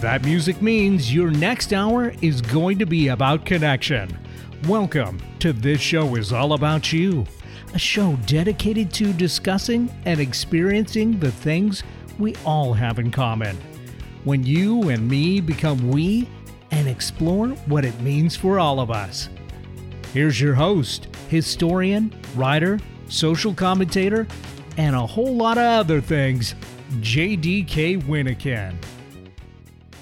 That music means your next hour is going to be about connection. Welcome to This Show is All About You, a show dedicated to discussing and experiencing the things we all have in common. When you and me become we and explore what it means for all of us. Here's your host, historian, writer, social commentator, and a whole lot of other things, JDK Wyneken.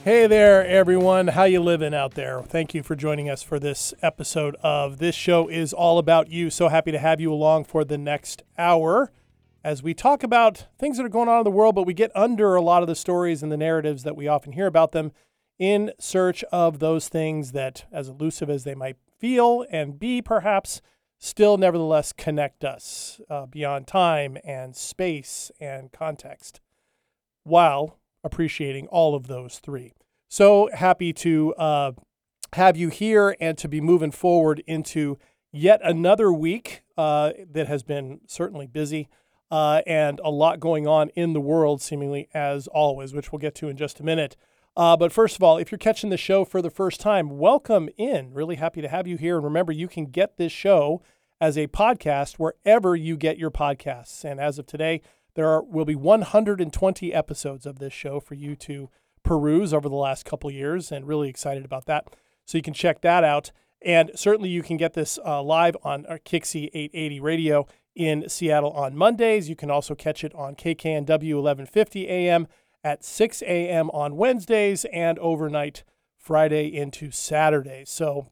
Hey there, everyone. How you living out there? Thank you for joining us for this episode of This Show is All About You. So happy to have you along for the next hour as we talk about things that are going on in the world, but we get under a lot of the stories and the narratives that we often hear about them in search of those things that, as elusive as they might feel and be, perhaps, still nevertheless connect us uh, beyond time and space and context. While appreciating all of those three. So happy to uh, have you here and to be moving forward into yet another week uh, that has been certainly busy uh, and a lot going on in the world, seemingly as always, which we'll get to in just a minute. Uh, but first of all, if you're catching the show for the first time, welcome in. Really happy to have you here. And remember, you can get this show as a podcast wherever you get your podcasts. And as of today, there are, will be 120 episodes of this show for you to peruse over the last couple years, and really excited about that. So you can check that out. And certainly you can get this uh, live on our KIXI 880 radio in Seattle on Mondays. You can also catch it on KKNW 1150 AM at 6 a.m. on Wednesdays and overnight Friday into Saturday. So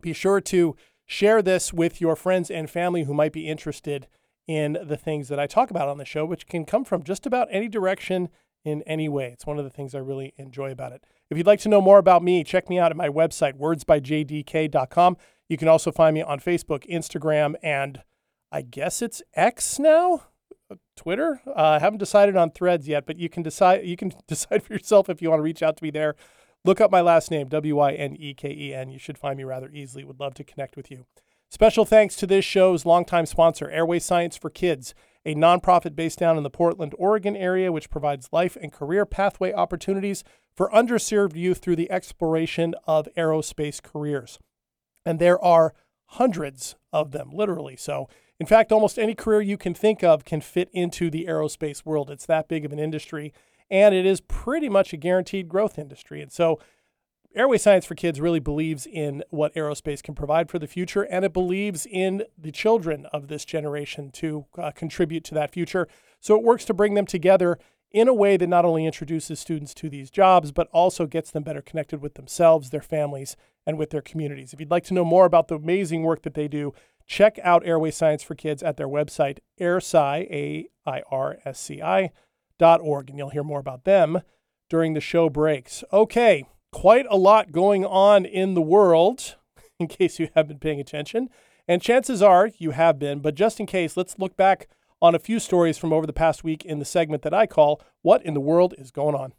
be sure to share this with your friends and family who might be interested in the things that I talk about on the show, which can come from just about any direction in any way. It's one of the things I really enjoy about it. If you'd like to know more about me, check me out at my website, wordsbyjdk.com. You can also find me on Facebook, Instagram, and I guess it's X now, Twitter. Uh, I haven't decided on Threads yet, but you can decide. You can decide for yourself if you want to reach out to me there. Look up my last name, W Y N E K E N. You should find me rather easily. Would love to connect with you. Special thanks to this show's longtime sponsor, Airway Science for Kids, a nonprofit based down in the Portland, Oregon area, which provides life and career pathway opportunities for underserved youth through the exploration of aerospace careers. And there are hundreds of them, literally. So, in fact, almost any career you can think of can fit into the aerospace world. It's that big of an industry, and it is pretty much a guaranteed growth industry. And so, Airway Science for Kids really believes in what aerospace can provide for the future, and it believes in the children of this generation to uh, contribute to that future. So it works to bring them together in a way that not only introduces students to these jobs, but also gets them better connected with themselves, their families, and with their communities. If you'd like to know more about the amazing work that they do, check out Airway Science for Kids at their website, airsci, A-I-R-S-C-I, dot org, and you'll hear more about them during the show breaks. Okay, quite a lot going on in the world, in case you have been paying attention. And chances are you have been, but just in case, let's look back on a few stories from over the past week in the segment that I call What in the World is Going On?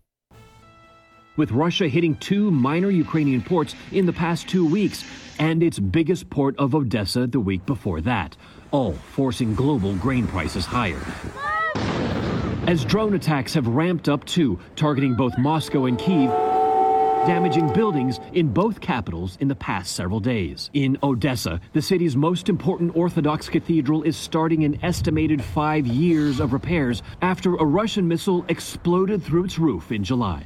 With Russia hitting two minor Ukrainian ports in the past two weeks, and its biggest port of Odessa the week before that, all forcing global grain prices higher. As drone attacks have ramped up too, targeting both Moscow and Kiev, damaging buildings in both capitals in the past several days. In Odessa, the city's most important Orthodox cathedral is starting an estimated five years of repairs after a Russian missile exploded through its roof in July.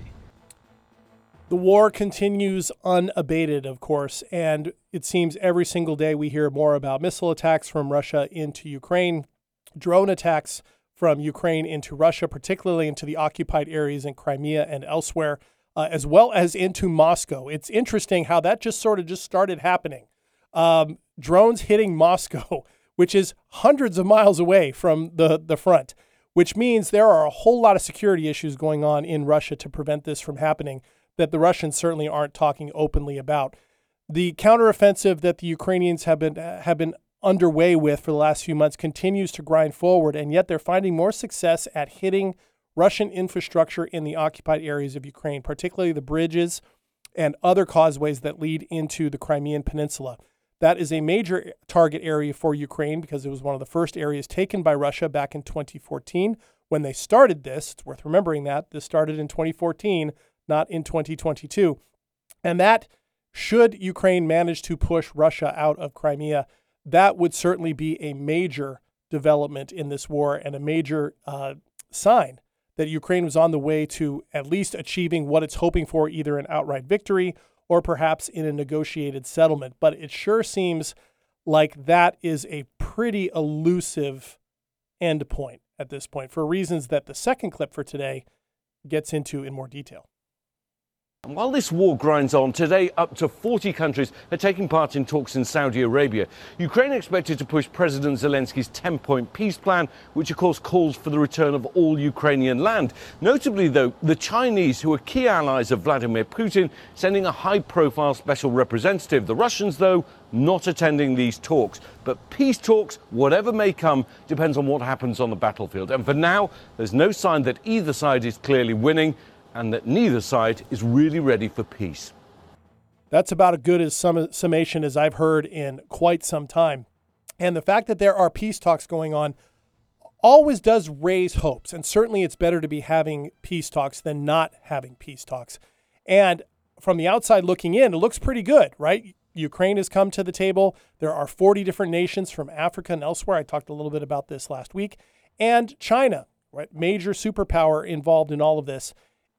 The war continues unabated, of course, and it seems every single day we hear more about missile attacks from Russia into Ukraine, drone attacks from Ukraine into Russia, particularly into the occupied areas in Crimea and elsewhere uh, as well as into Moscow. It's interesting how that just sort of just started happening. Um, drones hitting Moscow, which is hundreds of miles away from the, the front, which means there are a whole lot of security issues going on in Russia to prevent this from happening that the Russians certainly aren't talking openly about. The counteroffensive that the Ukrainians have been have been underway with for the last few months continues to grind forward, and yet they're finding more success at hitting Russian infrastructure in the occupied areas of Ukraine, particularly the bridges and other causeways that lead into the Crimean Peninsula. That is a major target area for Ukraine because it was one of the first areas taken by Russia back in 2014 when they started this. It's worth remembering that this started in 2014, not in 2022. And that, should Ukraine manage to push Russia out of Crimea, that would certainly be a major development in this war and a major uh, sign that Ukraine was on the way to at least achieving what it's hoping for, either an outright victory or perhaps in a negotiated settlement. But it sure seems like that is a pretty elusive endpoint at this point for reasons that the second clip for today gets into in more detail. And while this war grinds on, today up to 40 countries are taking part in talks in Saudi Arabia. Ukraine expected to push President Zelensky's 10 point peace plan, which of course calls for the return of all Ukrainian land. Notably, though, the Chinese, who are key allies of Vladimir Putin, sending a high profile special representative. The Russians, though, not attending these talks. But peace talks, whatever may come, depends on what happens on the battlefield. And for now, there's no sign that either side is clearly winning and that neither side is really ready for peace. That's about as good a sum- summation as I've heard in quite some time. And the fact that there are peace talks going on always does raise hopes. And certainly it's better to be having peace talks than not having peace talks. And from the outside looking in, it looks pretty good, right? Ukraine has come to the table. There are 40 different nations from Africa and elsewhere. I talked a little bit about this last week. And China, right? Major superpower involved in all of this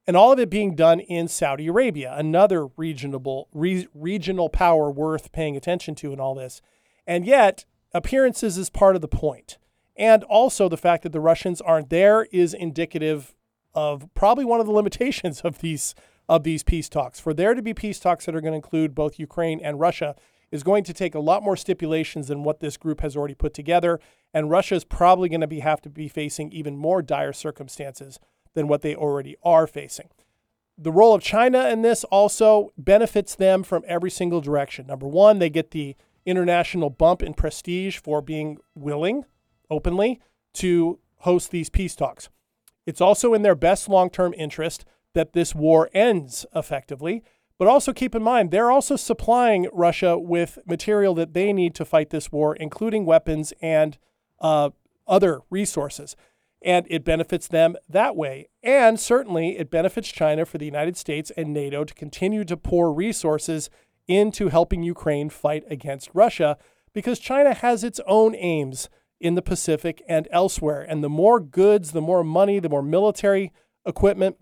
and all of it being done in Saudi Arabia, another regional re, regional power worth paying attention to in all this. And yet, appearances is part of the point. And also the fact that the Russians aren't there is indicative of probably one of the limitations of these of these peace talks. For there to be peace talks that are going to include both Ukraine and Russia is going to take a lot more stipulations than what this group has already put together, and Russia is probably going to be have to be facing even more dire circumstances than what they already are facing. The role of China in this also benefits them from every single direction. Number one, they get the international bump in prestige for being willing openly to host these peace talks. It's also in their best long term interest that this war ends effectively. But also keep in mind, they're also supplying Russia with material that they need to fight this war, including weapons and uh, other resources and it benefits them that way. And certainly it benefits China for the United States and NATO to continue to pour resources into helping Ukraine fight against Russia because China has its own aims in the Pacific and elsewhere. And the more goods, the more money, the more military equipment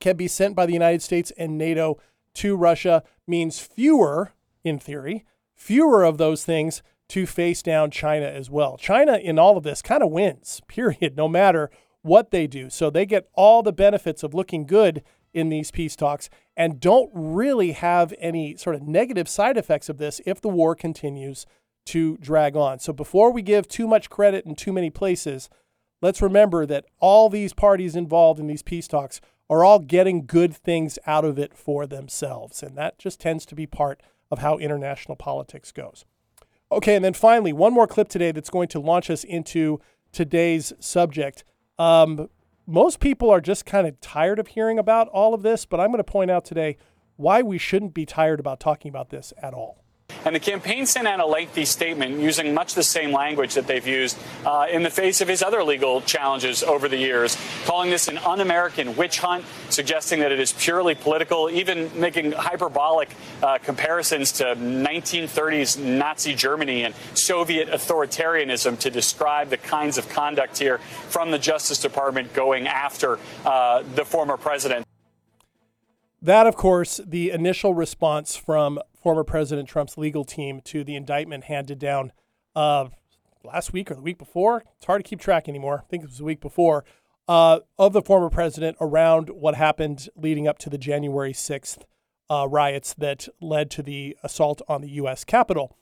can be sent by the United States and NATO to Russia means fewer, in theory, fewer of those things to face down China as well. China, in all of this, kind of wins, period, no matter what they do. So they get all the benefits of looking good in these peace talks and don't really have any sort of negative side effects of this if the war continues to drag on. So before we give too much credit in too many places, let's remember that all these parties involved in these peace talks are all getting good things out of it for themselves. And that just tends to be part of how international politics goes. Okay, and then finally, one more clip today that's going to launch us into today's subject. Um, most people are just kind of tired of hearing about all of this, but I'm going to point out today why we shouldn't be tired about talking about this at all. And the campaign sent out a lengthy statement using much the same language that they've used uh, in the face of his other legal challenges over the years, calling this an un American witch hunt, suggesting that it is purely political, even making hyperbolic uh, comparisons to 1930s Nazi Germany and Soviet authoritarianism to describe the kinds of conduct here from the Justice Department going after uh, the former president. That, of course, the initial response from former President Trump's legal team to the indictment handed down uh, last week or the week before. It's hard to keep track anymore. I think it was the week before. Uh, of the former president around what happened leading up to the January 6th uh, riots that led to the assault on the U.S. Capitol.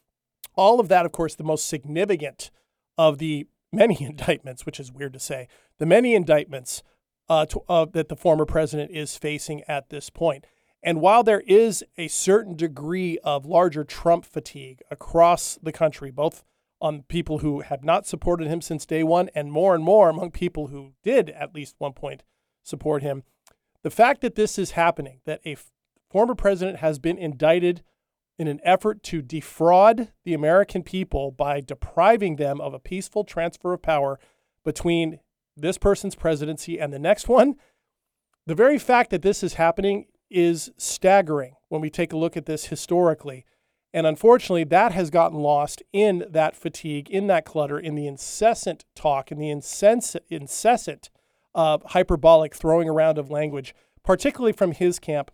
All of that, of course, the most significant of the many indictments, which is weird to say, the many indictments uh, to, uh, that the former president is facing at this point. And while there is a certain degree of larger Trump fatigue across the country, both on people who have not supported him since day one and more and more among people who did at least one point support him, the fact that this is happening, that a former president has been indicted in an effort to defraud the American people by depriving them of a peaceful transfer of power between this person's presidency and the next one. The very fact that this is happening is staggering when we take a look at this historically. And unfortunately, that has gotten lost in that fatigue, in that clutter, in the incessant talk, in the incessant, incessant uh, hyperbolic throwing around of language, particularly from his camp.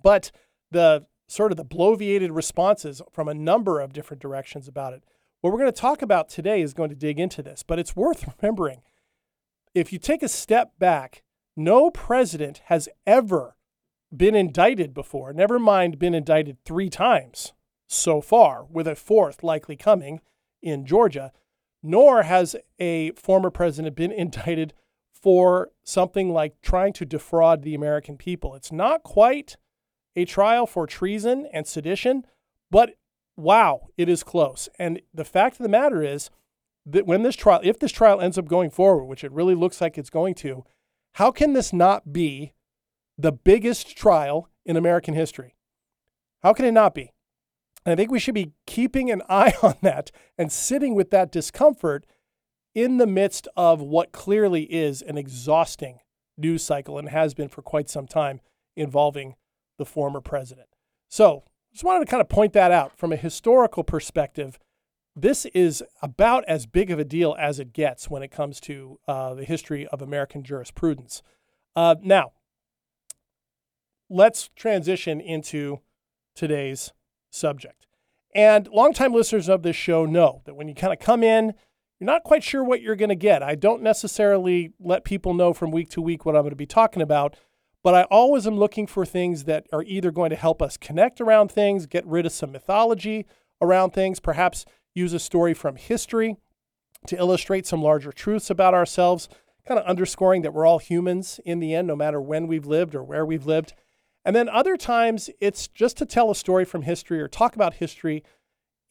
But the sort of the bloviated responses from a number of different directions about it. What we're going to talk about today is going to dig into this, but it's worth remembering if you take a step back, no president has ever been indicted before, never mind been indicted three times so far, with a fourth likely coming in Georgia, nor has a former president been indicted for something like trying to defraud the American people. It's not quite a trial for treason and sedition, but wow, it is close. And the fact of the matter is that when this trial, if this trial ends up going forward, which it really looks like it's going to, how can this not be the biggest trial in American history? How can it not be? And I think we should be keeping an eye on that and sitting with that discomfort in the midst of what clearly is an exhausting news cycle and has been for quite some time involving the former president. So, just wanted to kind of point that out from a historical perspective. This is about as big of a deal as it gets when it comes to uh, the history of American jurisprudence. Uh, now, let's transition into today's subject. And longtime listeners of this show know that when you kind of come in, you're not quite sure what you're going to get. I don't necessarily let people know from week to week what I'm going to be talking about but I always am looking for things that are either going to help us connect around things, get rid of some mythology around things, perhaps use a story from history to illustrate some larger truths about ourselves, kind of underscoring that we're all humans in the end, no matter when we've lived or where we've lived. And then other times it's just to tell a story from history or talk about history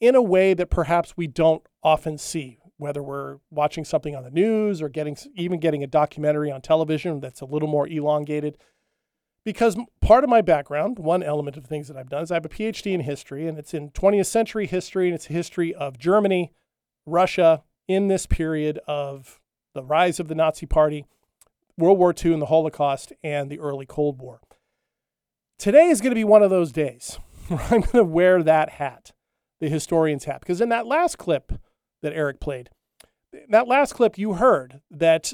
in a way that perhaps we don't often see, whether we're watching something on the news or getting even getting a documentary on television that's a little more elongated because part of my background, one element of things that I've done is I have a PhD in history, and it's in 20th century history, and it's a history of Germany, Russia in this period of the rise of the Nazi Party, World War II, and the Holocaust, and the early Cold War. Today is going to be one of those days where I'm going to wear that hat, the historian's hat, because in that last clip that Eric played, that last clip, you heard that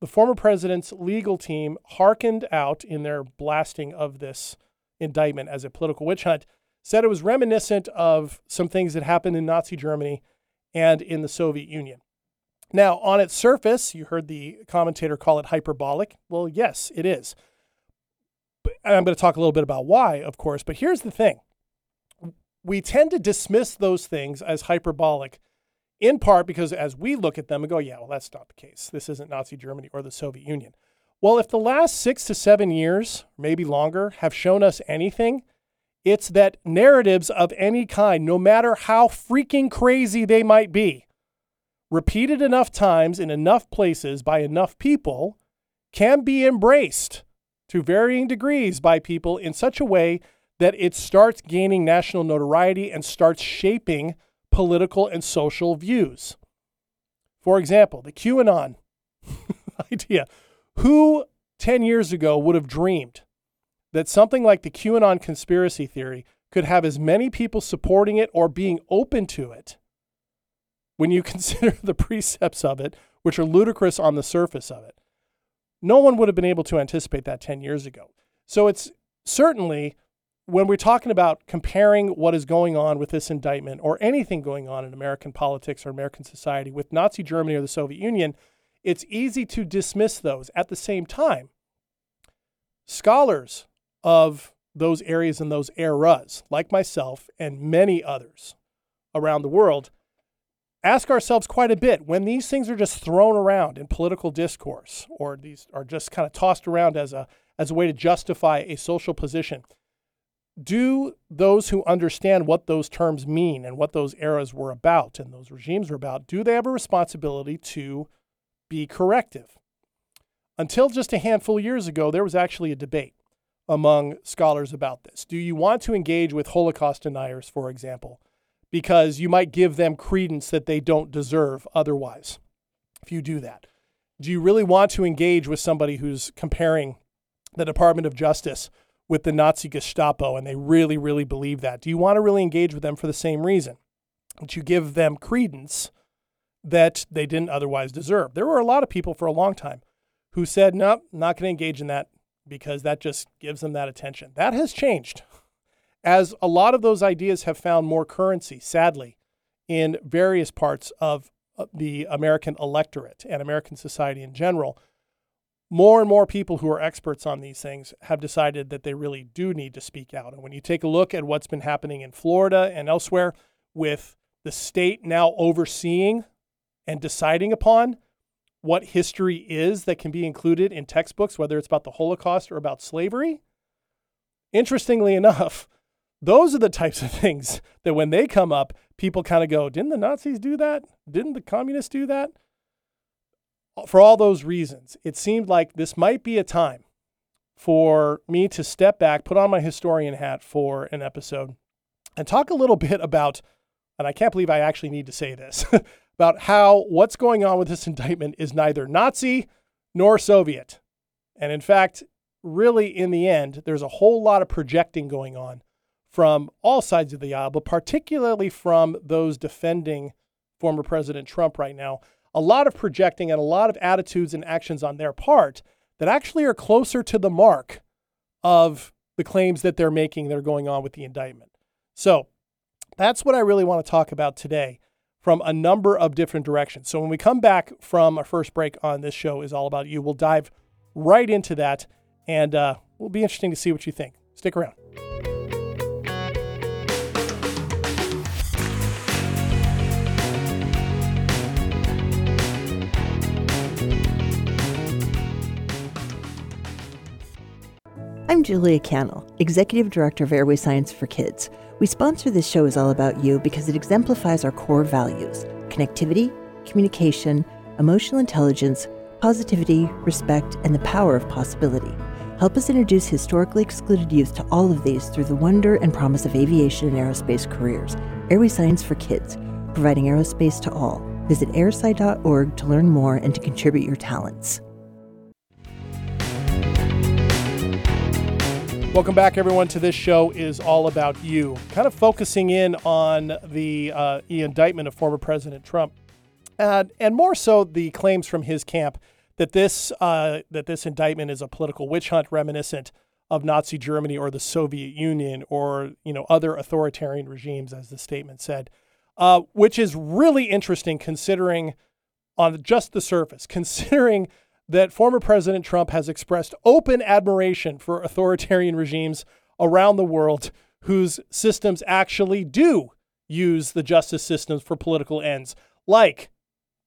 the former president's legal team hearkened out in their blasting of this indictment as a political witch hunt, said it was reminiscent of some things that happened in Nazi Germany and in the Soviet Union. Now, on its surface, you heard the commentator call it hyperbolic. Well, yes, it is. I'm going to talk a little bit about why, of course, but here's the thing. We tend to dismiss those things as hyperbolic in part because as we look at them and go, yeah, well, that's not the case. This isn't Nazi Germany or the Soviet Union. Well, if the last six to seven years, maybe longer, have shown us anything, it's that narratives of any kind, no matter how freaking crazy they might be, repeated enough times in enough places by enough people, can be embraced to varying degrees by people in such a way that it starts gaining national notoriety and starts shaping political and social views. For example, the QAnon idea. Who 10 years ago would have dreamed that something like the QAnon conspiracy theory could have as many people supporting it or being open to it when you consider the precepts of it, which are ludicrous on the surface of it? No one would have been able to anticipate that 10 years ago. So it's certainly when we're talking about comparing what is going on with this indictment or anything going on in American politics or American society with Nazi Germany or the Soviet Union, it's easy to dismiss those. At the same time, scholars of those areas and those eras, like myself and many others around the world, ask ourselves quite a bit when these things are just thrown around in political discourse or these are just kind of tossed around as a as a way to justify a social position do those who understand what those terms mean and what those eras were about and those regimes were about, do they have a responsibility to be corrective? Until just a handful of years ago, there was actually a debate among scholars about this. Do you want to engage with Holocaust deniers, for example, because you might give them credence that they don't deserve otherwise if you do that? Do you really want to engage with somebody who's comparing the Department of Justice with the Nazi Gestapo and they really, really believe that? Do you want to really engage with them for the same reason? That you give them credence that they didn't otherwise deserve. There were a lot of people for a long time who said, nope, not going to engage in that because that just gives them that attention. That has changed as a lot of those ideas have found more currency, sadly, in various parts of uh, the American electorate and American society in general. More and more people who are experts on these things have decided that they really do need to speak out. And when you take a look at what's been happening in Florida and elsewhere, with the state now overseeing and deciding upon what history is that can be included in textbooks, whether it's about the Holocaust or about slavery. Interestingly enough, those are the types of things that when they come up, people kind of go, Didn't the Nazis do that? Didn't the communists do that? Uh, for all those reasons, it seemed like this might be a time for me to step back, put on my historian hat for an episode, and talk a little bit about, and I can't believe I actually need to say this, about how what's going on with this indictment is neither Nazi nor Soviet. And in fact, really, in the end, there's a whole lot of projecting going on from all sides of the aisle, but particularly from those defending former President Trump right now. A lot of projecting and a lot of attitudes and actions on their part that actually are closer to the mark of the claims that they're making that are going on with the indictment. So that's what I really want to talk about today from a number of different directions. So when we come back from our first break on this show is all about you, we'll dive right into that and uh, will be interesting to see what you think. Stick around. I'm Julia Cannell, Executive Director of Airway Science for Kids. We sponsor this show is all about you because it exemplifies our core values connectivity, communication, emotional intelligence, positivity, respect, and the power of possibility. Help us introduce historically excluded youth to all of these through the wonder and promise of aviation and aerospace careers. Airway Science for Kids, providing aerospace to all. Visit airsci.org to learn more and to contribute your talents. Welcome back, everyone, to this show is all about you. Kind of focusing in on the, uh, the indictment of former President Trump, uh, and more so the claims from his camp that this uh, that this indictment is a political witch hunt reminiscent of Nazi Germany or the Soviet Union or you know other authoritarian regimes, as the statement said, uh, which is really interesting considering on just the surface, considering that former President Trump has expressed open admiration for authoritarian regimes around the world whose systems actually do use the justice systems for political ends, like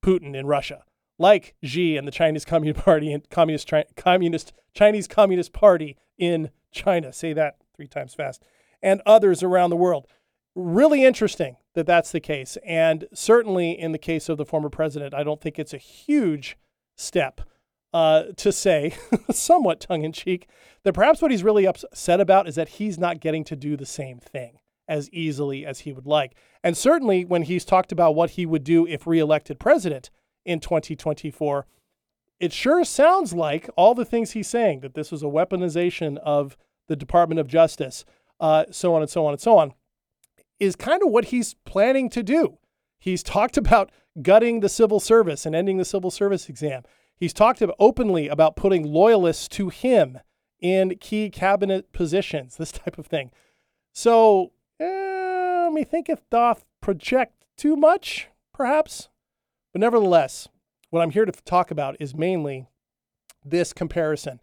Putin in Russia, like Xi and the Chinese Communist Party and Communist, Communist Chinese Communist Party in China. Say that three times fast, and others around the world. Really interesting that that's the case, and certainly in the case of the former president, I don't think it's a huge step uh, to say, somewhat tongue in cheek, that perhaps what he's really upset about is that he's not getting to do the same thing as easily as he would like. And certainly when he's talked about what he would do if reelected president in 2024, it sure sounds like all the things he's saying that this was a weaponization of the Department of Justice, uh, so on and so on and so on, is kind of what he's planning to do. He's talked about gutting the civil service and ending the civil service exam. He's talked openly about putting loyalists to him in key cabinet positions, this type of thing. So, eh, let me think if doth project too much, perhaps. But nevertheless, what I'm here to talk about is mainly this comparison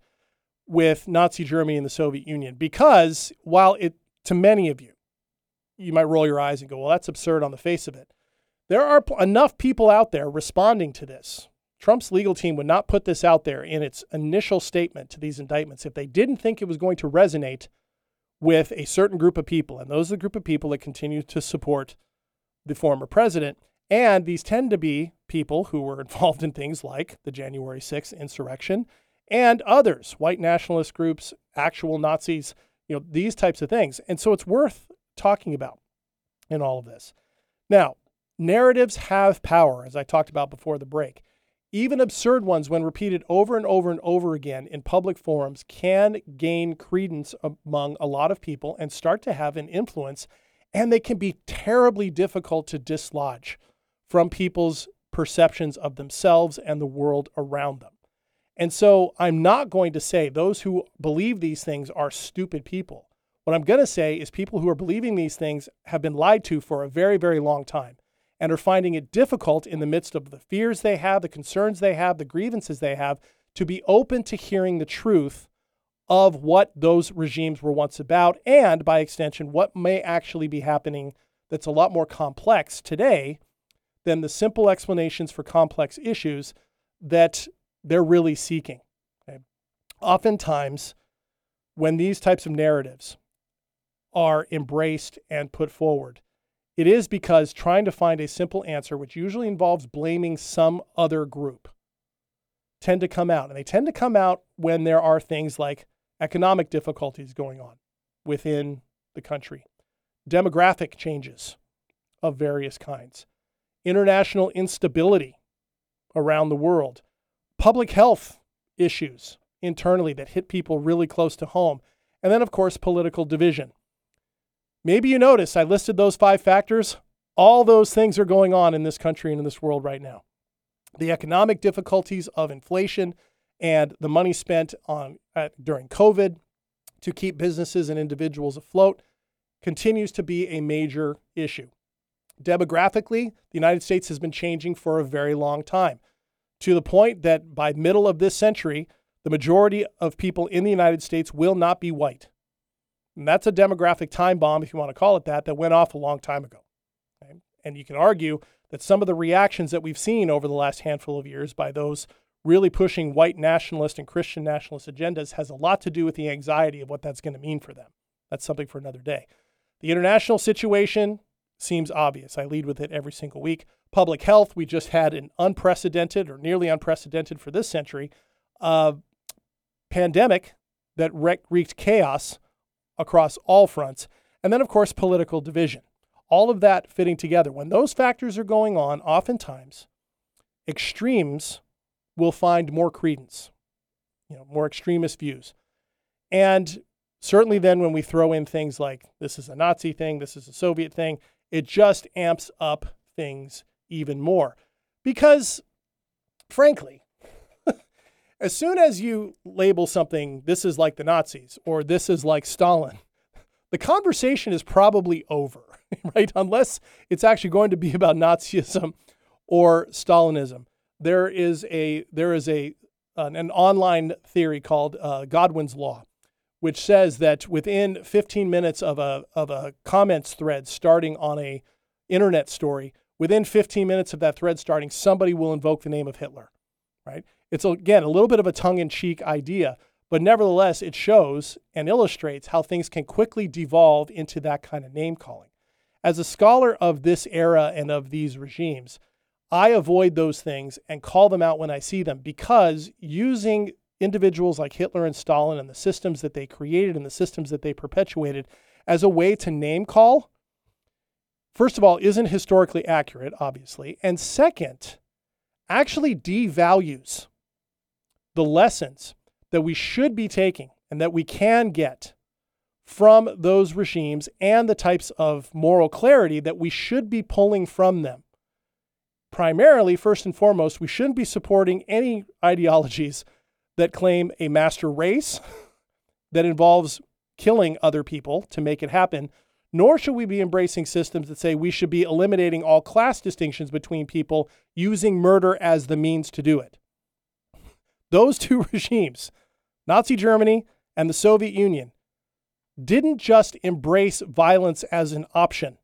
with Nazi Germany and the Soviet Union. Because while it, to many of you, you might roll your eyes and go, well, that's absurd on the face of it. There are enough people out there responding to this Trump's legal team would not put this out there in its initial statement to these indictments if they didn't think it was going to resonate with a certain group of people. And those are the group of people that continue to support the former president. And these tend to be people who were involved in things like the January 6th insurrection and others, white nationalist groups actual Nazis, you know, these types of things. And so it's worth talking about in all of this. Now, narratives have power, as I talked about before the break. Even absurd ones, when repeated over and over and over again in public forums, can gain credence among a lot of people and start to have an influence. And they can be terribly difficult to dislodge from people's perceptions of themselves and the world around them. And so I'm not going to say those who believe these things are stupid people. What I'm going to say is people who are believing these things have been lied to for a very, very long time and are finding it difficult in the midst of the fears they have, the concerns they have, the grievances they have, to be open to hearing the truth of what those regimes were once about, and by extension, what may actually be happening that's a lot more complex today than the simple explanations for complex issues that they're really seeking. Okay? Oftentimes, when these types of narratives are embraced and put forward, it is because trying to find a simple answer, which usually involves blaming some other group, tend to come out. And they tend to come out when there are things like economic difficulties going on within the country, demographic changes of various kinds, international instability around the world, public health issues internally that hit people really close to home, and then, of course, political division. Maybe you notice I listed those five factors. All those things are going on in this country and in this world right now. The economic difficulties of inflation and the money spent on uh, during COVID to keep businesses and individuals afloat continues to be a major issue. Demographically, the United States has been changing for a very long time to the point that by middle of this century, the majority of people in the United States will not be white. And that's a demographic time bomb, if you want to call it that, that went off a long time ago. Okay? And you can argue that some of the reactions that we've seen over the last handful of years by those really pushing white nationalist and Christian nationalist agendas has a lot to do with the anxiety of what that's going to mean for them. That's something for another day. The international situation seems obvious. I lead with it every single week. Public health, we just had an unprecedented or nearly unprecedented for this century uh, pandemic that wreaked chaos across all fronts. And then, of course, political division. All of that fitting together. When those factors are going on, oftentimes extremes will find more credence, you know, more extremist views. And certainly then when we throw in things like this is a Nazi thing, this is a Soviet thing, it just amps up things even more. Because frankly, as soon as you label something, this is like the Nazis or this is like Stalin, the conversation is probably over, right? Unless it's actually going to be about Nazism or Stalinism. There is a there is a an, an online theory called uh, Godwin's law, which says that within 15 minutes of a of a comments thread starting on a internet story, within 15 minutes of that thread starting, somebody will invoke the name of Hitler, right? It's again a little bit of a tongue in cheek idea, but nevertheless, it shows and illustrates how things can quickly devolve into that kind of name calling. As a scholar of this era and of these regimes, I avoid those things and call them out when I see them because using individuals like Hitler and Stalin and the systems that they created and the systems that they perpetuated as a way to name call, first of all, isn't historically accurate, obviously. And second, actually devalues the lessons that we should be taking and that we can get from those regimes and the types of moral clarity that we should be pulling from them. Primarily, first and foremost, we shouldn't be supporting any ideologies that claim a master race that involves killing other people to make it happen, nor should we be embracing systems that say we should be eliminating all class distinctions between people using murder as the means to do it. Those two regimes, Nazi Germany and the Soviet Union, didn't just embrace violence as an option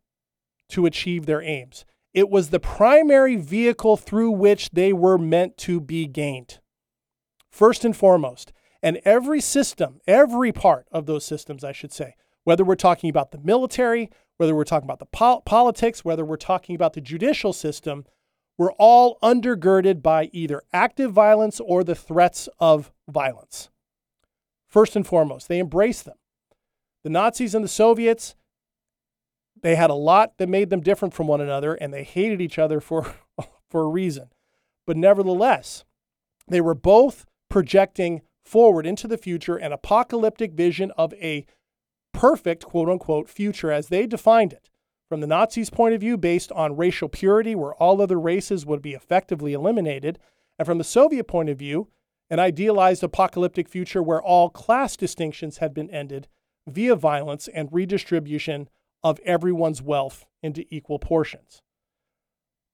to achieve their aims. It was the primary vehicle through which they were meant to be gained. First and foremost, and every system, every part of those systems, I should say, whether we're talking about the military, whether we're talking about the pol- politics, whether we're talking about the judicial system, were all undergirded by either active violence or the threats of violence. first and foremost. They embraced them. The Nazis and the Soviets, they had a lot that made them different from one another, and they hated each other for, for a reason. But nevertheless, they were both projecting forward into the future an apocalyptic vision of a perfect, quote unquote, future as they defined it. From the Nazis' point of view, based on racial purity, where all other races would be effectively eliminated, and from the Soviet point of view, an idealized apocalyptic future where all class distinctions had been ended via violence and redistribution of everyone's wealth into equal portions.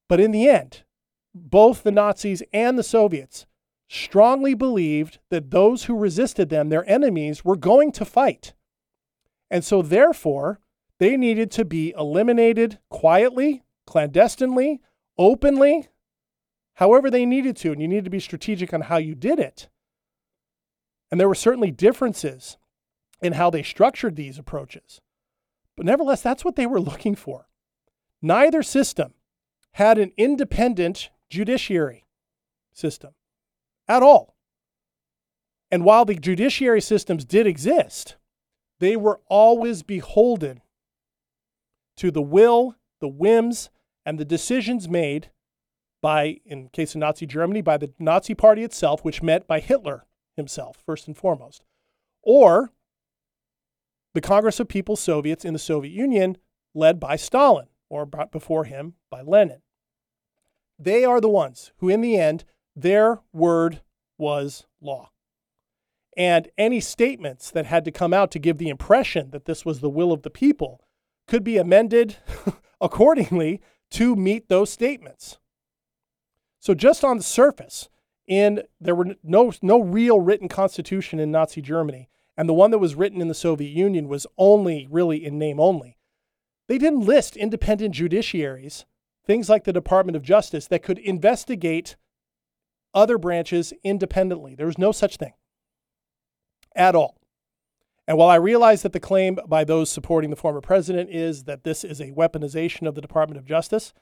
But in the end, both the Nazis and the Soviets strongly believed that those who resisted them, their enemies, were going to fight. And so, therefore, they needed to be eliminated quietly, clandestinely, openly, however they needed to. And you need to be strategic on how you did it. And there were certainly differences in how they structured these approaches. But nevertheless, that's what they were looking for. Neither system had an independent judiciary system at all. And while the judiciary systems did exist, they were always beholden to the will, the whims, and the decisions made by, in case of Nazi Germany, by the Nazi Party itself, which meant by Hitler himself, first and foremost, or the Congress of People's Soviets in the Soviet Union, led by Stalin, or brought before him by Lenin. They are the ones who, in the end, their word was law. And any statements that had to come out to give the impression that this was the will of the people could be amended accordingly to meet those statements. So just on the surface, in there were no no real written constitution in Nazi Germany, and the one that was written in the Soviet Union was only really in name only. They didn't list independent judiciaries, things like the Department of Justice that could investigate other branches independently. There was no such thing at all. And while I realize that the claim by those supporting the former president is that this is a weaponization of the Department of Justice,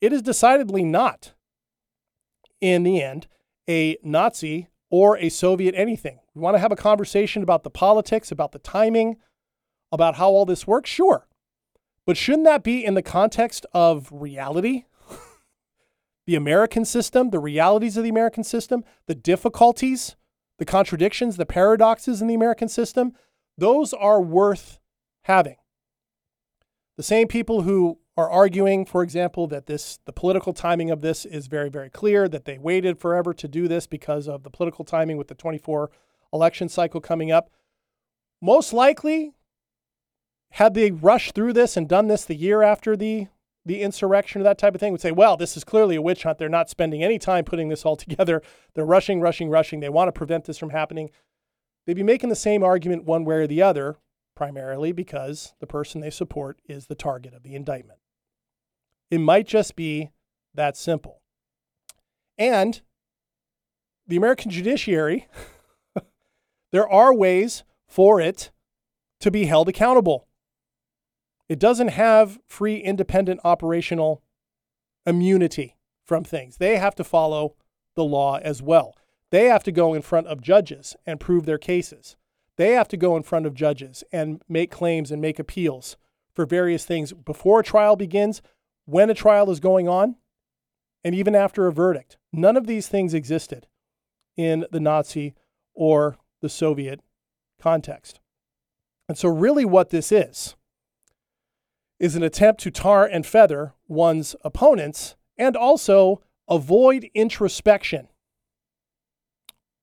it is decidedly not, in the end, a Nazi or a Soviet anything. We want to have a conversation about the politics, about the timing, about how all this works? Sure. But shouldn't that be in the context of reality? the American system, the realities of the American system, the difficulties the contradictions, the paradoxes in the American system, those are worth having. The same people who are arguing, for example, that this the political timing of this is very, very clear, that they waited forever to do this because of the political timing with the 24 election cycle coming up. Most likely, had they rushed through this and done this the year after the the insurrection or that type of thing would say, well, this is clearly a witch hunt. They're not spending any time putting this all together. They're rushing, rushing, rushing. They want to prevent this from happening. They'd be making the same argument one way or the other, primarily because the person they support is the target of the indictment. It might just be that simple. And the American judiciary, there are ways for it to be held accountable. It doesn't have free, independent operational immunity from things. They have to follow the law as well. They have to go in front of judges and prove their cases. They have to go in front of judges and make claims and make appeals for various things before a trial begins, when a trial is going on, and even after a verdict. None of these things existed in the Nazi or the Soviet context. And so, really, what this is is an attempt to tar and feather one's opponents and also avoid introspection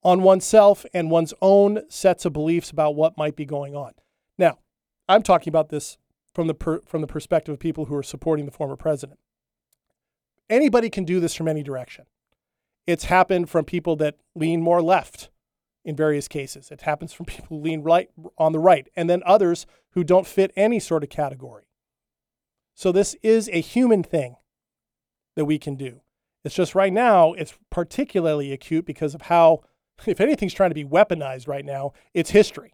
on oneself and one's own sets of beliefs about what might be going on. Now, I'm talking about this from the per, from the perspective of people who are supporting the former president. Anybody can do this from any direction. It's happened from people that lean more left in various cases. It happens from people who lean right on the right, and then others who don't fit any sort of category. So this is a human thing that we can do. It's just right now, it's particularly acute because of how, if anything's trying to be weaponized right now, it's history.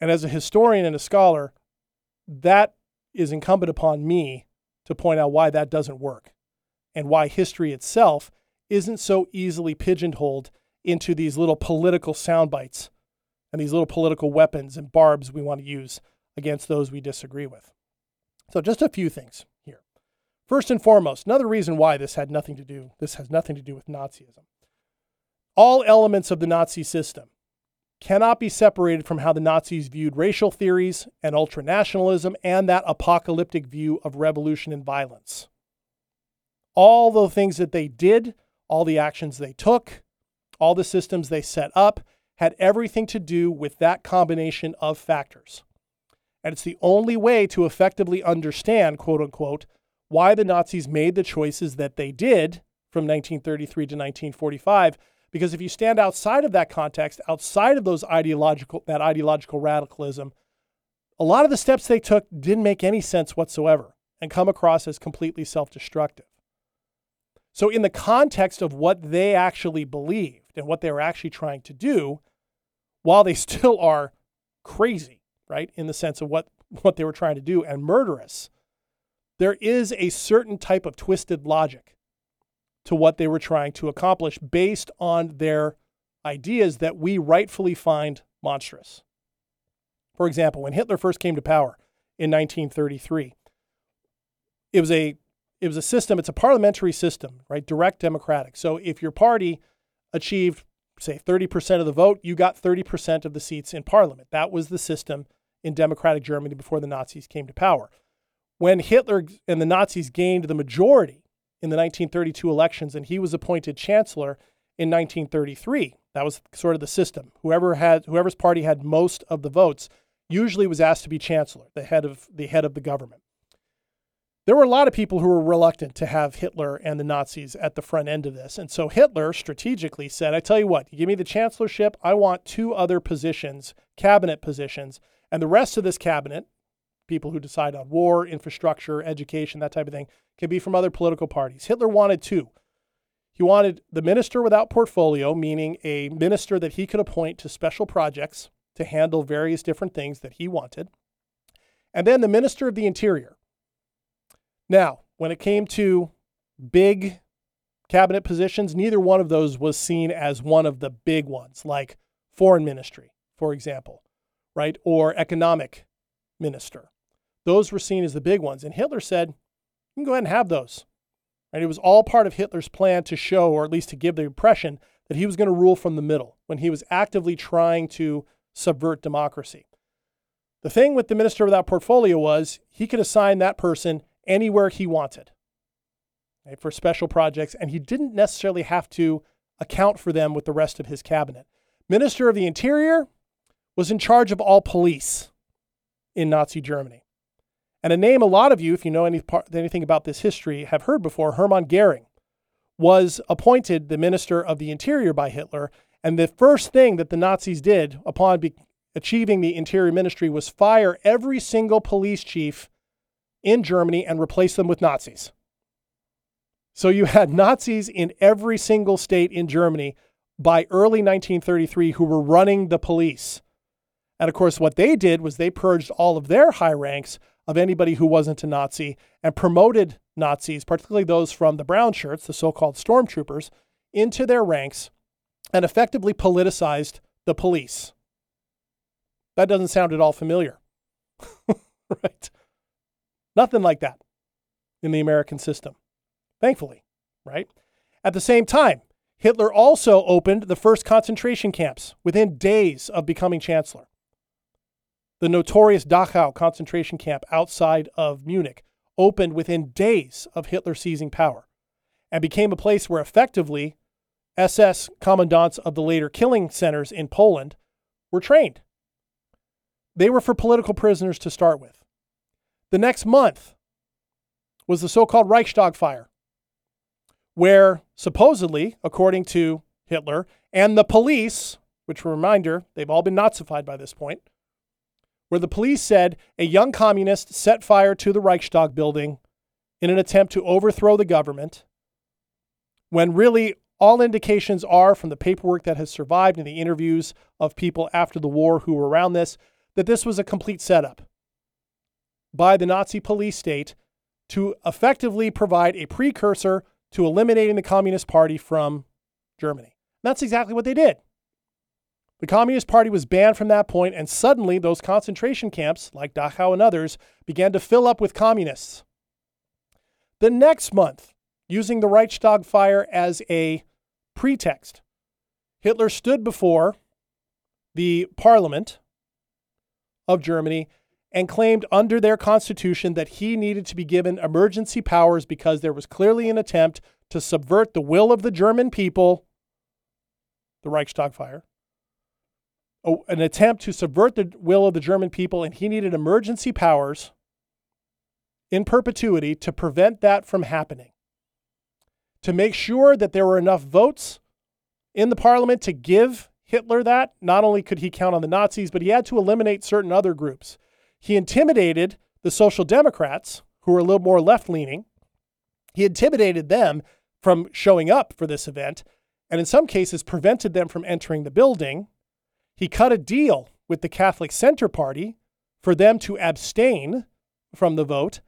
And as a historian and a scholar, that is incumbent upon me to point out why that doesn't work and why history itself isn't so easily pigeonholed into these little political sound bites and these little political weapons and barbs we want to use against those we disagree with. So, just a few things here. First and foremost, another reason why this had nothing to do, this has nothing to do with Nazism. All elements of the Nazi system cannot be separated from how the Nazis viewed racial theories and ultranationalism and that apocalyptic view of revolution and violence. All the things that they did, all the actions they took, all the systems they set up had everything to do with that combination of factors. And it's the only way to effectively understand, quote unquote, why the Nazis made the choices that they did from 1933 to 1945. Because if you stand outside of that context, outside of those ideological that ideological radicalism, a lot of the steps they took didn't make any sense whatsoever and come across as completely self-destructive. So in the context of what they actually believed and what they were actually trying to do, while they still are crazy right? In the sense of what, what they were trying to do and murderous, there is a certain type of twisted logic to what they were trying to accomplish based on their ideas that we rightfully find monstrous. For example, when Hitler first came to power in 1933, it was a it was a system, it's a parliamentary system, right? Direct democratic. So if your party achieved say 30% of the vote, you got 30% of the seats in parliament. That was the system in democratic Germany before the Nazis came to power. When Hitler and the Nazis gained the majority in the 1932 elections and he was appointed chancellor in 1933, that was sort of the system. Whoever had whoever's party had most of the votes usually was asked to be chancellor, the head of the head of the government. There were a lot of people who were reluctant to have Hitler and the Nazis at the front end of this. And so Hitler strategically said, I tell you what, you give me the chancellorship, I want two other positions, cabinet positions, and the rest of this cabinet, people who decide on war, infrastructure, education, that type of thing, can be from other political parties. Hitler wanted two. He wanted the minister without portfolio, meaning a minister that he could appoint to special projects to handle various different things that he wanted. And then the minister of the interior. Now, when it came to big cabinet positions, neither one of those was seen as one of the big ones, like foreign ministry, for example right? Or economic minister. Those were seen as the big ones. And Hitler said, you can go ahead and have those. Right? It was all part of Hitler's plan to show, or at least to give the impression, that he was going to rule from the middle when he was actively trying to subvert democracy. The thing with the minister without portfolio was he could assign that person anywhere he wanted right, for special projects, and he didn't necessarily have to account for them with the rest of his cabinet. Minister of the Interior, was in charge of all police in Nazi Germany. And a name a lot of you, if you know any part, anything about this history, have heard before Hermann Goering was appointed the Minister of the Interior by Hitler. And the first thing that the Nazis did upon be- achieving the Interior Ministry was fire every single police chief in Germany and replace them with Nazis. So you had Nazis in every single state in Germany by early 1933 who were running the police. And of course, what they did was they purged all of their high ranks of anybody who wasn't a Nazi and promoted Nazis, particularly those from the brown shirts, the so called stormtroopers, into their ranks and effectively politicized the police. That doesn't sound at all familiar. right? Nothing like that in the American system, thankfully, right? At the same time, Hitler also opened the first concentration camps within days of becoming chancellor the notorious Dachau concentration camp outside of Munich, opened within days of Hitler seizing power and became a place where effectively SS commandants of the later killing centers in Poland were trained. They were for political prisoners to start with. The next month was the so called Reichstag fire, where supposedly, according to Hitler and the police, which, a reminder, they've all been Nazified by this point, where the police said a young communist set fire to the Reichstag building in an attempt to overthrow the government, when really all indications are from the paperwork that has survived and the interviews of people after the war who were around this that this was a complete setup by the Nazi police state to effectively provide a precursor to eliminating the Communist Party from Germany. That's exactly what they did. The Communist Party was banned from that point, and suddenly those concentration camps, like Dachau and others, began to fill up with communists. The next month, using the Reichstag fire as a pretext, Hitler stood before the parliament of Germany and claimed under their constitution that he needed to be given emergency powers because there was clearly an attempt to subvert the will of the German people, the Reichstag fire, an attempt to subvert the will of the German people, and he needed emergency powers in perpetuity to prevent that from happening. To make sure that there were enough votes in the parliament to give Hitler that, not only could he count on the Nazis, but he had to eliminate certain other groups. He intimidated the Social Democrats, who were a little more left leaning. He intimidated them from showing up for this event, and in some cases prevented them from entering the building. He cut a deal with the Catholic Center Party for them to abstain from the vote.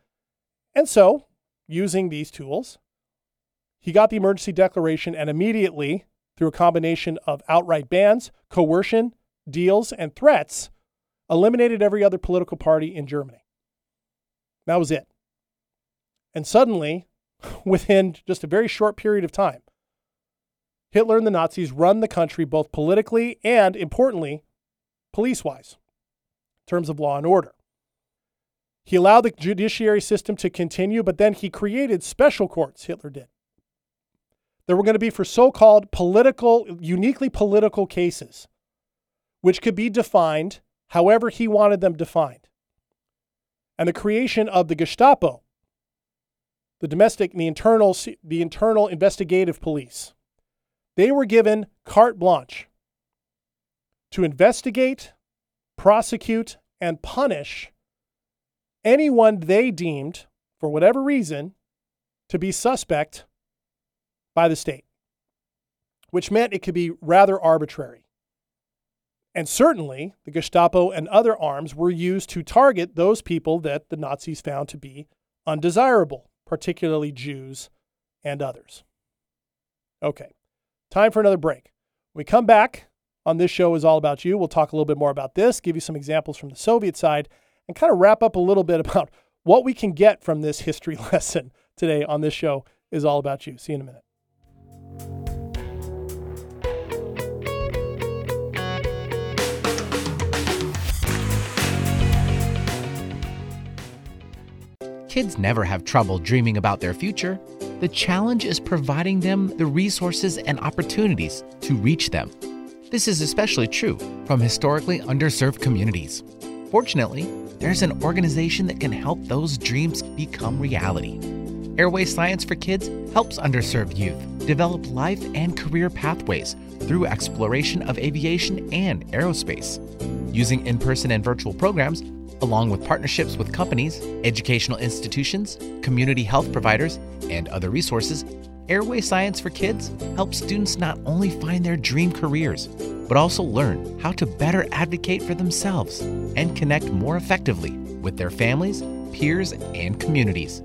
And so, using these tools, he got the emergency declaration and immediately, through a combination of outright bans, coercion, deals, and threats, eliminated every other political party in Germany. That was it. And suddenly, within just a very short period of time, Hitler and the Nazis run the country both politically and, importantly, police wise, in terms of law and order. He allowed the judiciary system to continue, but then he created special courts, Hitler did. There were going to be for so called political, uniquely political cases, which could be defined however he wanted them defined. And the creation of the Gestapo, the domestic, the internal, the internal investigative police, they were given carte blanche to investigate, prosecute, and punish anyone they deemed, for whatever reason, to be suspect by the state, which meant it could be rather arbitrary. And certainly, the Gestapo and other arms were used to target those people that the Nazis found to be undesirable, particularly Jews and others. Okay, time for another break. When we come back on this show is all about you. We'll talk a little bit more about this, give you some examples from the Soviet side, and kind of wrap up a little bit about what we can get from this history lesson today on this show is all about you. See you in a minute. Kids never have trouble dreaming about their future. The challenge is providing them the resources and opportunities to reach them. This is especially true from historically underserved communities. Fortunately, there's an organization that can help those dreams become reality. Airway Science for Kids helps underserved youth develop life and career pathways through exploration of aviation and aerospace. Using in person and virtual programs, along with partnerships with companies, educational institutions, community health providers, and other resources, Airway Science for Kids helps students not only find their dream careers, but also learn how to better advocate for themselves and connect more effectively with their families, peers, and communities.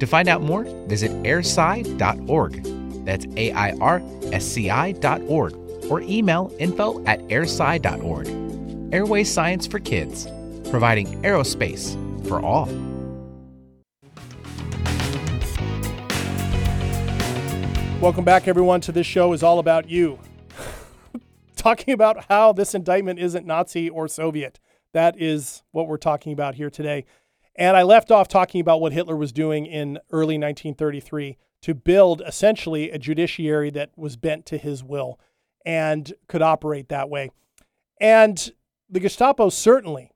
To find out more, visit airsci.org. That's A I R S C I.org or email info at airsci.org. Airway Science for Kids providing aerospace for all. Welcome back, everyone, to this show is all about you. talking about how this indictment isn't Nazi or Soviet. That is what we're talking about here today. And I left off talking about what Hitler was doing in early 1933 to build essentially a judiciary that was bent to his will and could operate that way. And the Gestapo certainly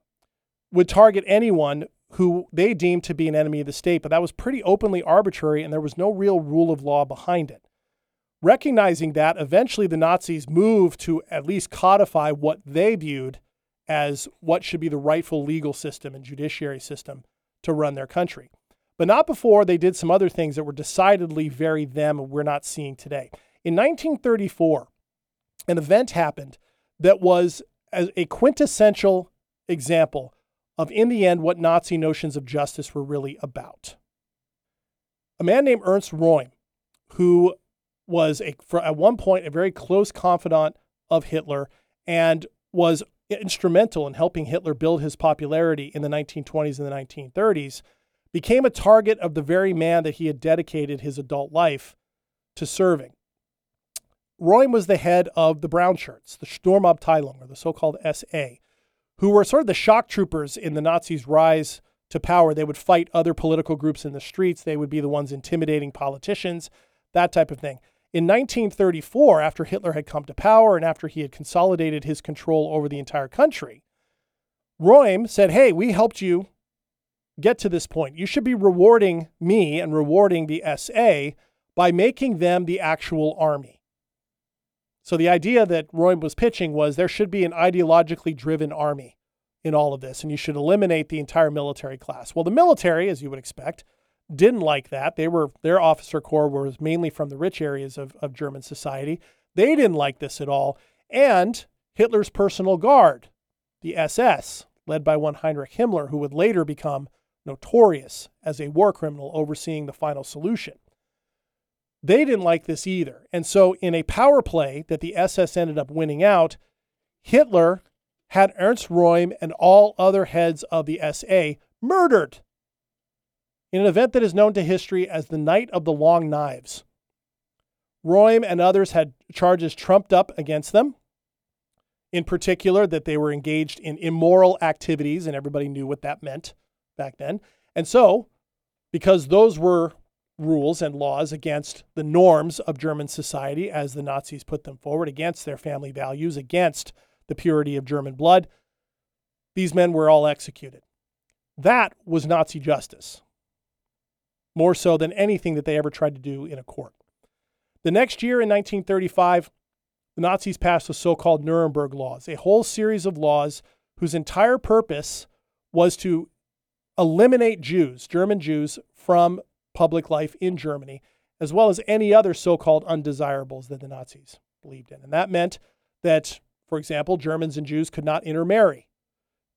would target anyone who they deemed to be an enemy of the state, but that was pretty openly arbitrary and there was no real rule of law behind it. Recognizing that, eventually the Nazis moved to at least codify what they viewed as what should be the rightful legal system and judiciary system to run their country. But not before they did some other things that were decidedly very them and we're not seeing today. In 1934, an event happened that was a quintessential example of, in the end, what Nazi notions of justice were really about. A man named Ernst Röhm, who was a, for, at one point a very close confidant of Hitler and was instrumental in helping Hitler build his popularity in the 1920s and the 1930s, became a target of the very man that he had dedicated his adult life to serving. Röhm was the head of the Brown Shirts, the Sturmabteilung, or the so called SA, who were sort of the shock troopers in the Nazis' rise to power. They would fight other political groups in the streets, they would be the ones intimidating politicians, that type of thing. In 1934, after Hitler had come to power and after he had consolidated his control over the entire country, Röhm said, Hey, we helped you get to this point. You should be rewarding me and rewarding the SA by making them the actual army. So the idea that Röhm was pitching was there should be an ideologically driven army in all of this, and you should eliminate the entire military class. Well, the military, as you would expect, didn't like that. They were their officer corps was mainly from the rich areas of, of German society. They didn't like this at all. And Hitler's personal guard, the SS, led by one Heinrich Himmler, who would later become notorious as a war criminal overseeing the final solution. They didn't like this either. And so, in a power play that the SS ended up winning out, Hitler had Ernst Röhm and all other heads of the SA murdered in an event that is known to history as the Night of the Long Knives. Röhm and others had charges trumped up against them, in particular, that they were engaged in immoral activities, and everybody knew what that meant back then. And so, because those were rules and laws against the norms of German society as the Nazis put them forward, against their family values, against the purity of German blood. These men were all executed. That was Nazi justice, more so than anything that they ever tried to do in a court. The next year in 1935, the Nazis passed the so called Nuremberg Laws, a whole series of laws whose entire purpose was to eliminate Jews, German Jews, from public life in Germany, as well as any other so called undesirables that the Nazis believed in. And that meant that, for example, Germans and Jews could not intermarry.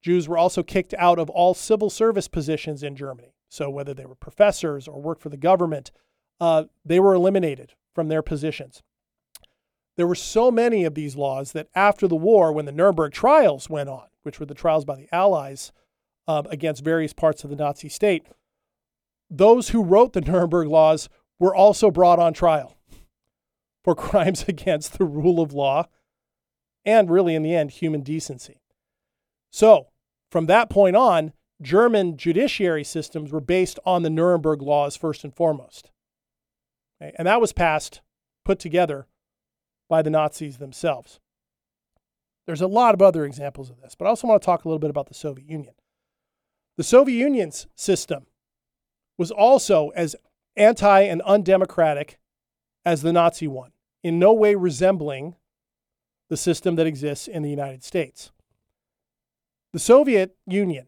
Jews were also kicked out of all civil service positions in Germany. So, whether they were professors or worked for the government, uh, they were eliminated from their positions. There were so many of these laws that after the war, when the Nuremberg trials went on, which were the trials by the Allies uh, against various parts of the Nazi state, those who wrote the Nuremberg laws were also brought on trial for crimes against the rule of law and, really, in the end, human decency. So, from that point on, German judiciary systems were based on the Nuremberg laws first and foremost. And that was passed, put together by the Nazis themselves. There's a lot of other examples of this, but I also want to talk a little bit about the Soviet Union. The Soviet Union's system was also as anti and undemocratic as the Nazi one, in no way resembling the system that exists in the United States. The Soviet Union,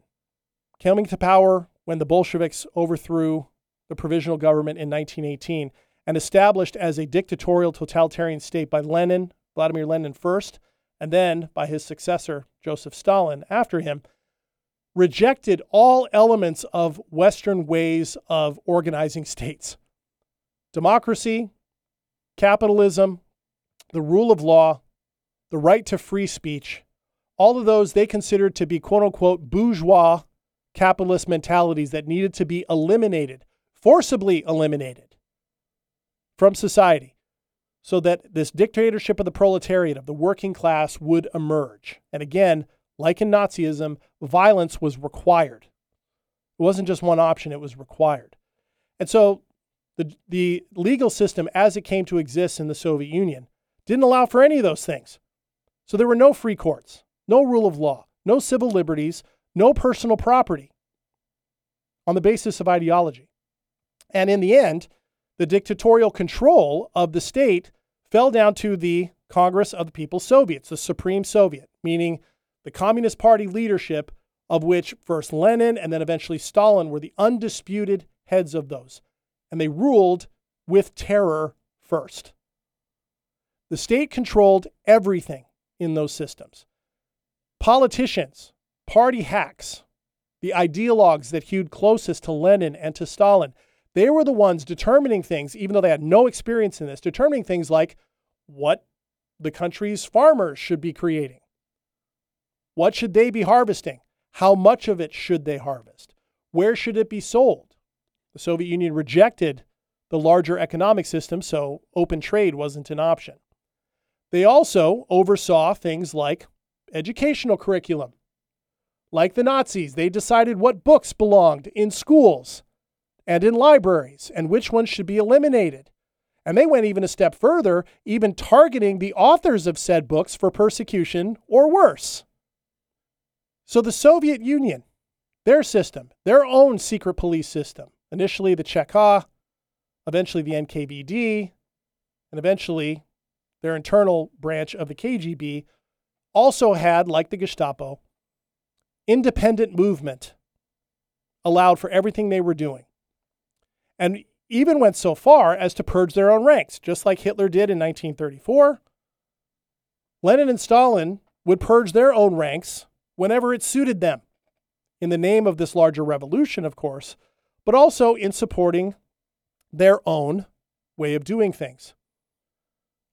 coming to power when the Bolsheviks overthrew the provisional government in 1918 and established as a dictatorial totalitarian state by Lenin, Vladimir Lenin first, and then by his successor, Joseph Stalin, after him, rejected all elements of Western ways of organizing states democracy, capitalism, the rule of law, the right to free speech, all of those they considered to be quote unquote bourgeois capitalist mentalities that needed to be eliminated, forcibly eliminated from society, so that this dictatorship of the proletariat, of the working class, would emerge. And again, like in Nazism, violence was required. It wasn't just one option, it was required. And so the, the legal system as it came to exist in the Soviet Union didn't allow for any of those things. So there were no free courts, no rule of law, no civil liberties, no personal property on the basis of ideology. And in the end, the dictatorial control of the state fell down to the Congress of the People's Soviets, the Supreme Soviet, meaning the Communist Party leadership, of which first Lenin and then eventually Stalin were the undisputed heads of those. And they ruled with terror first. The state controlled everything in those systems. Politicians, party hacks, the ideologues that hewed closest to Lenin and to Stalin, they were the ones determining things, even though they had no experience in this, determining things like what the country's farmers should be creating, What should they be harvesting? How much of it should they harvest? Where should it be sold? The Soviet Union rejected the larger economic system, so open trade wasn't an option. They also oversaw things like educational curriculum. Like the Nazis, they decided what books belonged in schools and in libraries and which ones should be eliminated. And they went even a step further, even targeting the authors of said books for persecution or worse. So the Soviet Union, their system, their own secret police system, initially the Cheka, eventually the NKVD, and eventually their internal branch of the KGB, also had, like the Gestapo, independent movement allowed for everything they were doing. And even went so far as to purge their own ranks, just like Hitler did in 1934. Lenin and Stalin would purge their own ranks whenever it suited them, in the name of this larger revolution, of course, but also in supporting their own way of doing things.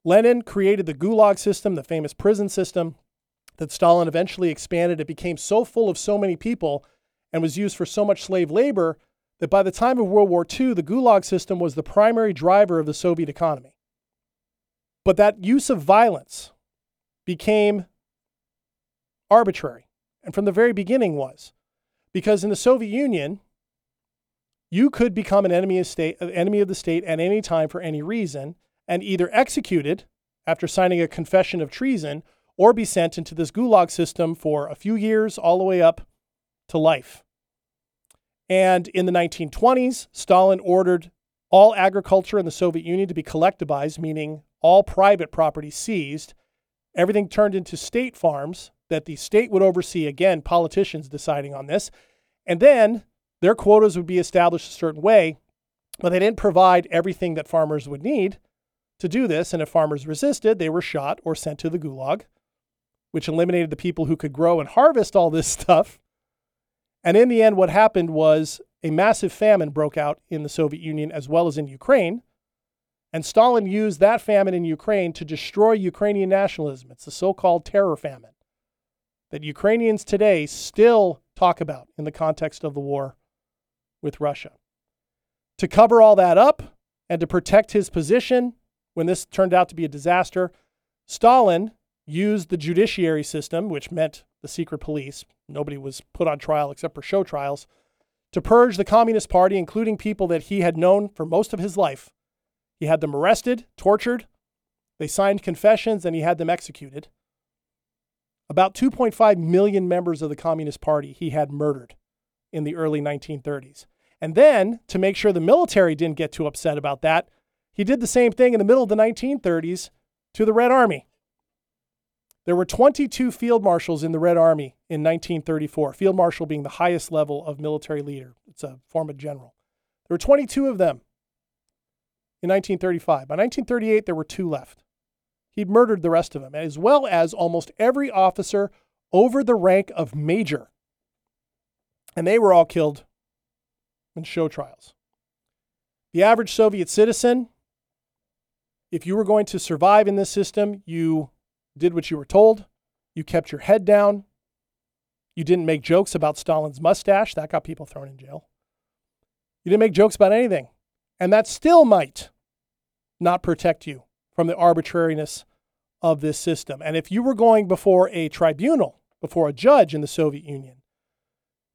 Lenin created the Gulag system, the famous prison system that Stalin eventually expanded. It became so full of so many people and was used for so much slave labor that by the time of World War II, the Gulag system was the primary driver of the Soviet economy. But that use of violence became arbitrary, and from the very beginning was. Because in the Soviet Union, you could become an enemy of, state, enemy of the state at any time for any reason and either executed after signing a confession of treason or be sent into this gulag system for a few years all the way up to life. And in the 1920s, Stalin ordered all agriculture in the Soviet Union to be collectivized, meaning all private property seized. Everything turned into state farms that the state would oversee. Again, politicians deciding on this. And then their quotas would be established a certain way, but they didn't provide everything that farmers would need to do this. And if farmers resisted, they were shot or sent to the gulag, which eliminated the people who could grow and harvest all this stuff. And in the end, what happened was a massive famine broke out in the Soviet Union as well as in Ukraine. And Stalin used that famine in Ukraine to destroy Ukrainian nationalism. It's the so called terror famine that Ukrainians today still talk about in the context of the war with Russia. To cover all that up and to protect his position when this turned out to be a disaster, Stalin used the judiciary system, which meant the secret police. Nobody was put on trial except for show trials, to purge the Communist Party, including people that he had known for most of his life. He had them arrested, tortured, they signed confessions, and he had them executed. About 2.5 million members of the Communist Party he had murdered in the early 1930s. And then, to make sure the military didn't get too upset about that, he did the same thing in the middle of the 1930s to the Red Army. There were 22 field marshals in the Red Army in 1934, field marshal being the highest level of military leader. It's a form of general. There were 22 of them in 1935. By 1938, there were two left. He'd murdered the rest of them, as well as almost every officer over the rank of major. And they were all killed in show trials. The average Soviet citizen if you were going to survive in this system, you did what you were told, you kept your head down, you didn't make jokes about Stalin's mustache, that got people thrown in jail. You didn't make jokes about anything. And that still might not protect you from the arbitrariness of this system. And if you were going before a tribunal, before a judge in the Soviet Union,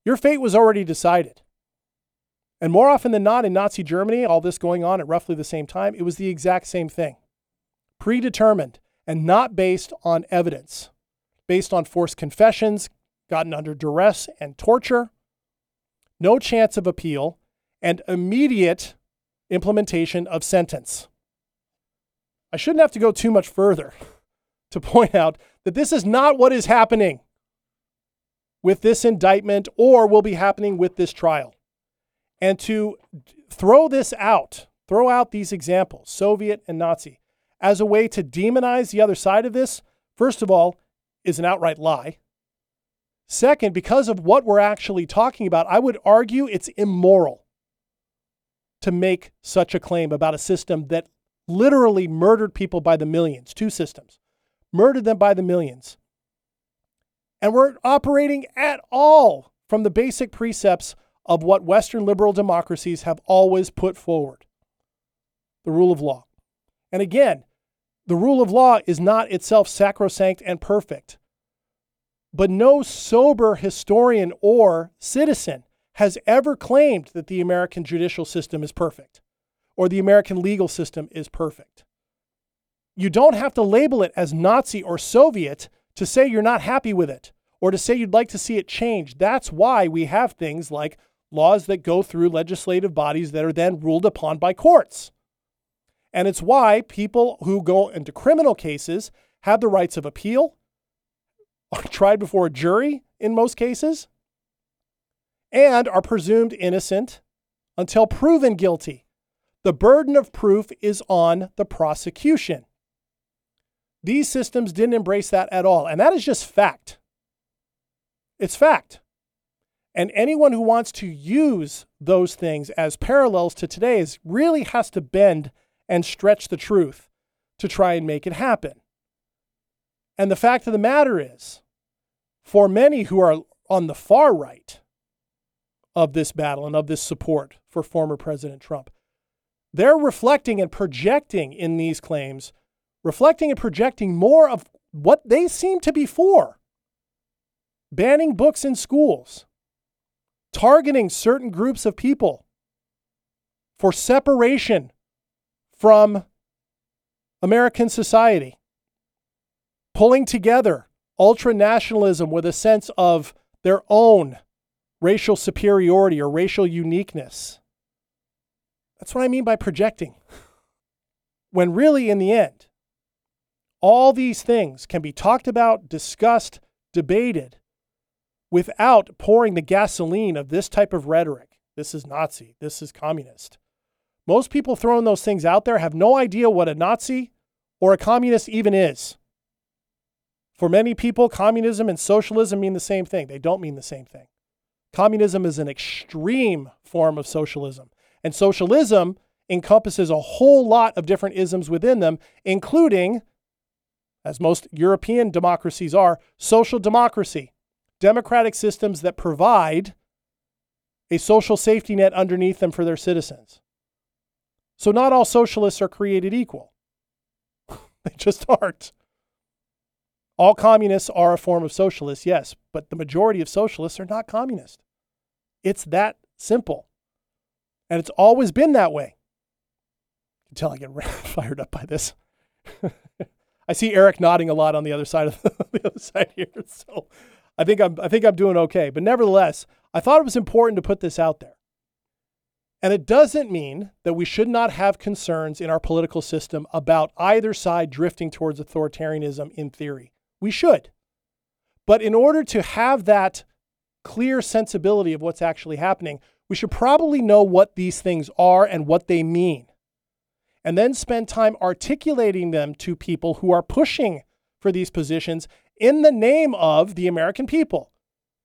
your fate was already decided. And more often than not, in Nazi Germany, all this going on at roughly the same time, it was the exact same thing predetermined and not based on evidence, based on forced confessions, gotten under duress and torture, no chance of appeal, and immediate implementation of sentence. I shouldn't have to go too much further to point out that this is not what is happening with this indictment or will be happening with this trial and to throw this out, throw out these examples, Soviet and Nazi, as a way to demonize the other side of this, first of all, is an outright lie. Second, because of what we're actually talking about, I would argue it's immoral to make such a claim about a system that literally murdered people by the millions, two systems, murdered them by the millions. And we're operating at all from the basic precepts of what Western liberal democracies have always put forward the rule of law. And again, the rule of law is not itself sacrosanct and perfect. But no sober historian or citizen has ever claimed that the American judicial system is perfect or the American legal system is perfect. You don't have to label it as Nazi or Soviet to say you're not happy with it or to say you'd like to see it change. That's why we have things like laws that go through legislative bodies that are then ruled upon by courts. And it's why people who go into criminal cases have the rights of appeal, are tried before a jury in most cases, and are presumed innocent until proven guilty. The burden of proof is on the prosecution. These systems didn't embrace that at all. And that is just fact. It's fact. And anyone who wants to use those things as parallels to today's really has to bend and stretch the truth to try and make it happen. And the fact of the matter is, for many who are on the far right of this battle and of this support for former President Trump, they're reflecting and projecting in these claims, reflecting and projecting more of what they seem to be for banning books in schools, targeting certain groups of people for separation from American society, pulling together ultra nationalism with a sense of their own racial superiority or racial uniqueness. That's what I mean by projecting. When really, in the end, all these things can be talked about, discussed, debated without pouring the gasoline of this type of rhetoric. This is Nazi. This is communist. Most people throwing those things out there have no idea what a Nazi or a communist even is. For many people, communism and socialism mean the same thing. They don't mean the same thing. Communism is an extreme form of socialism, and socialism encompasses a whole lot of different isms within them, including, as most European democracies are, social democracy, democratic systems that provide a social safety net underneath them for their citizens. So not all socialists are created equal. they just aren't. All communists are a form of socialist, yes, but the majority of socialists are not communist. It's that simple. And it's always been that way. Until I get fired up by this. I see Eric nodding a lot on the other side of the, the other side here. So I think I'm I think I'm doing okay. But nevertheless, I thought it was important to put this out there. And it doesn't mean that we should not have concerns in our political system about either side drifting towards authoritarianism in theory. We should. But in order to have that clear sensibility of what's actually happening, we should probably know what these things are and what they mean. And then spend time articulating them to people who are pushing for these positions in the name of the American people,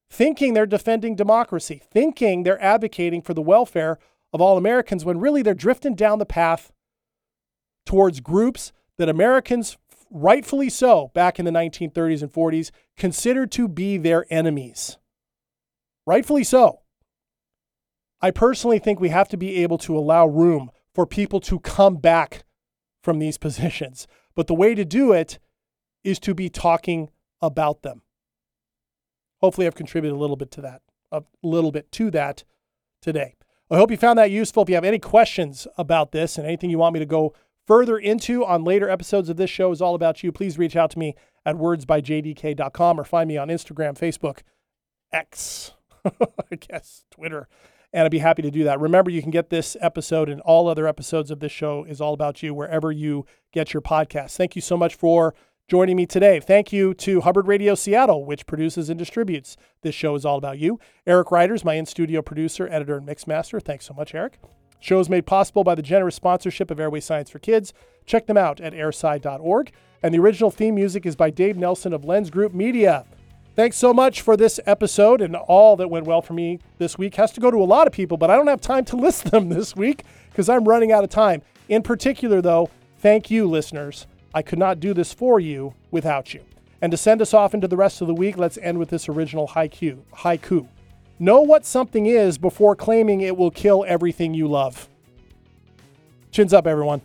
thinking they're defending democracy, thinking they're advocating for the welfare of all Americans when really they're drifting down the path towards groups that Americans, rightfully so, back in the 1930s and 40s, considered to be their enemies. Rightfully so. I personally think we have to be able to allow room for people to come back from these positions. But the way to do it is to be talking about them. Hopefully, I've contributed a little bit to that, a little bit to that today. I hope you found that useful. If you have any questions about this and anything you want me to go further into on later episodes of this show is all about you, please reach out to me at wordsbyjdk.com or find me on Instagram, Facebook, X, I guess, Twitter. And I'd be happy to do that. Remember, you can get this episode and all other episodes of this show is all about you wherever you get your podcasts. Thank you so much for joining me today. Thank you to Hubbard Radio Seattle, which produces and distributes this show is all about you. Eric Reiters, my in-studio producer, editor, and mixmaster. Thanks so much, Eric. Show is made possible by the generous sponsorship of Airway Science for Kids. Check them out at airsci.org. And the original theme music is by Dave Nelson of Lens Group Media. Thanks so much for this episode and all that went well for me this week. Has to go to a lot of people, but I don't have time to list them this week because I'm running out of time. In particular, though, thank you, listeners I could not do this for you without you. And to send us off into the rest of the week, let's end with this original haiku. Haiku. Know what something is before claiming it will kill everything you love. Chins up, everyone.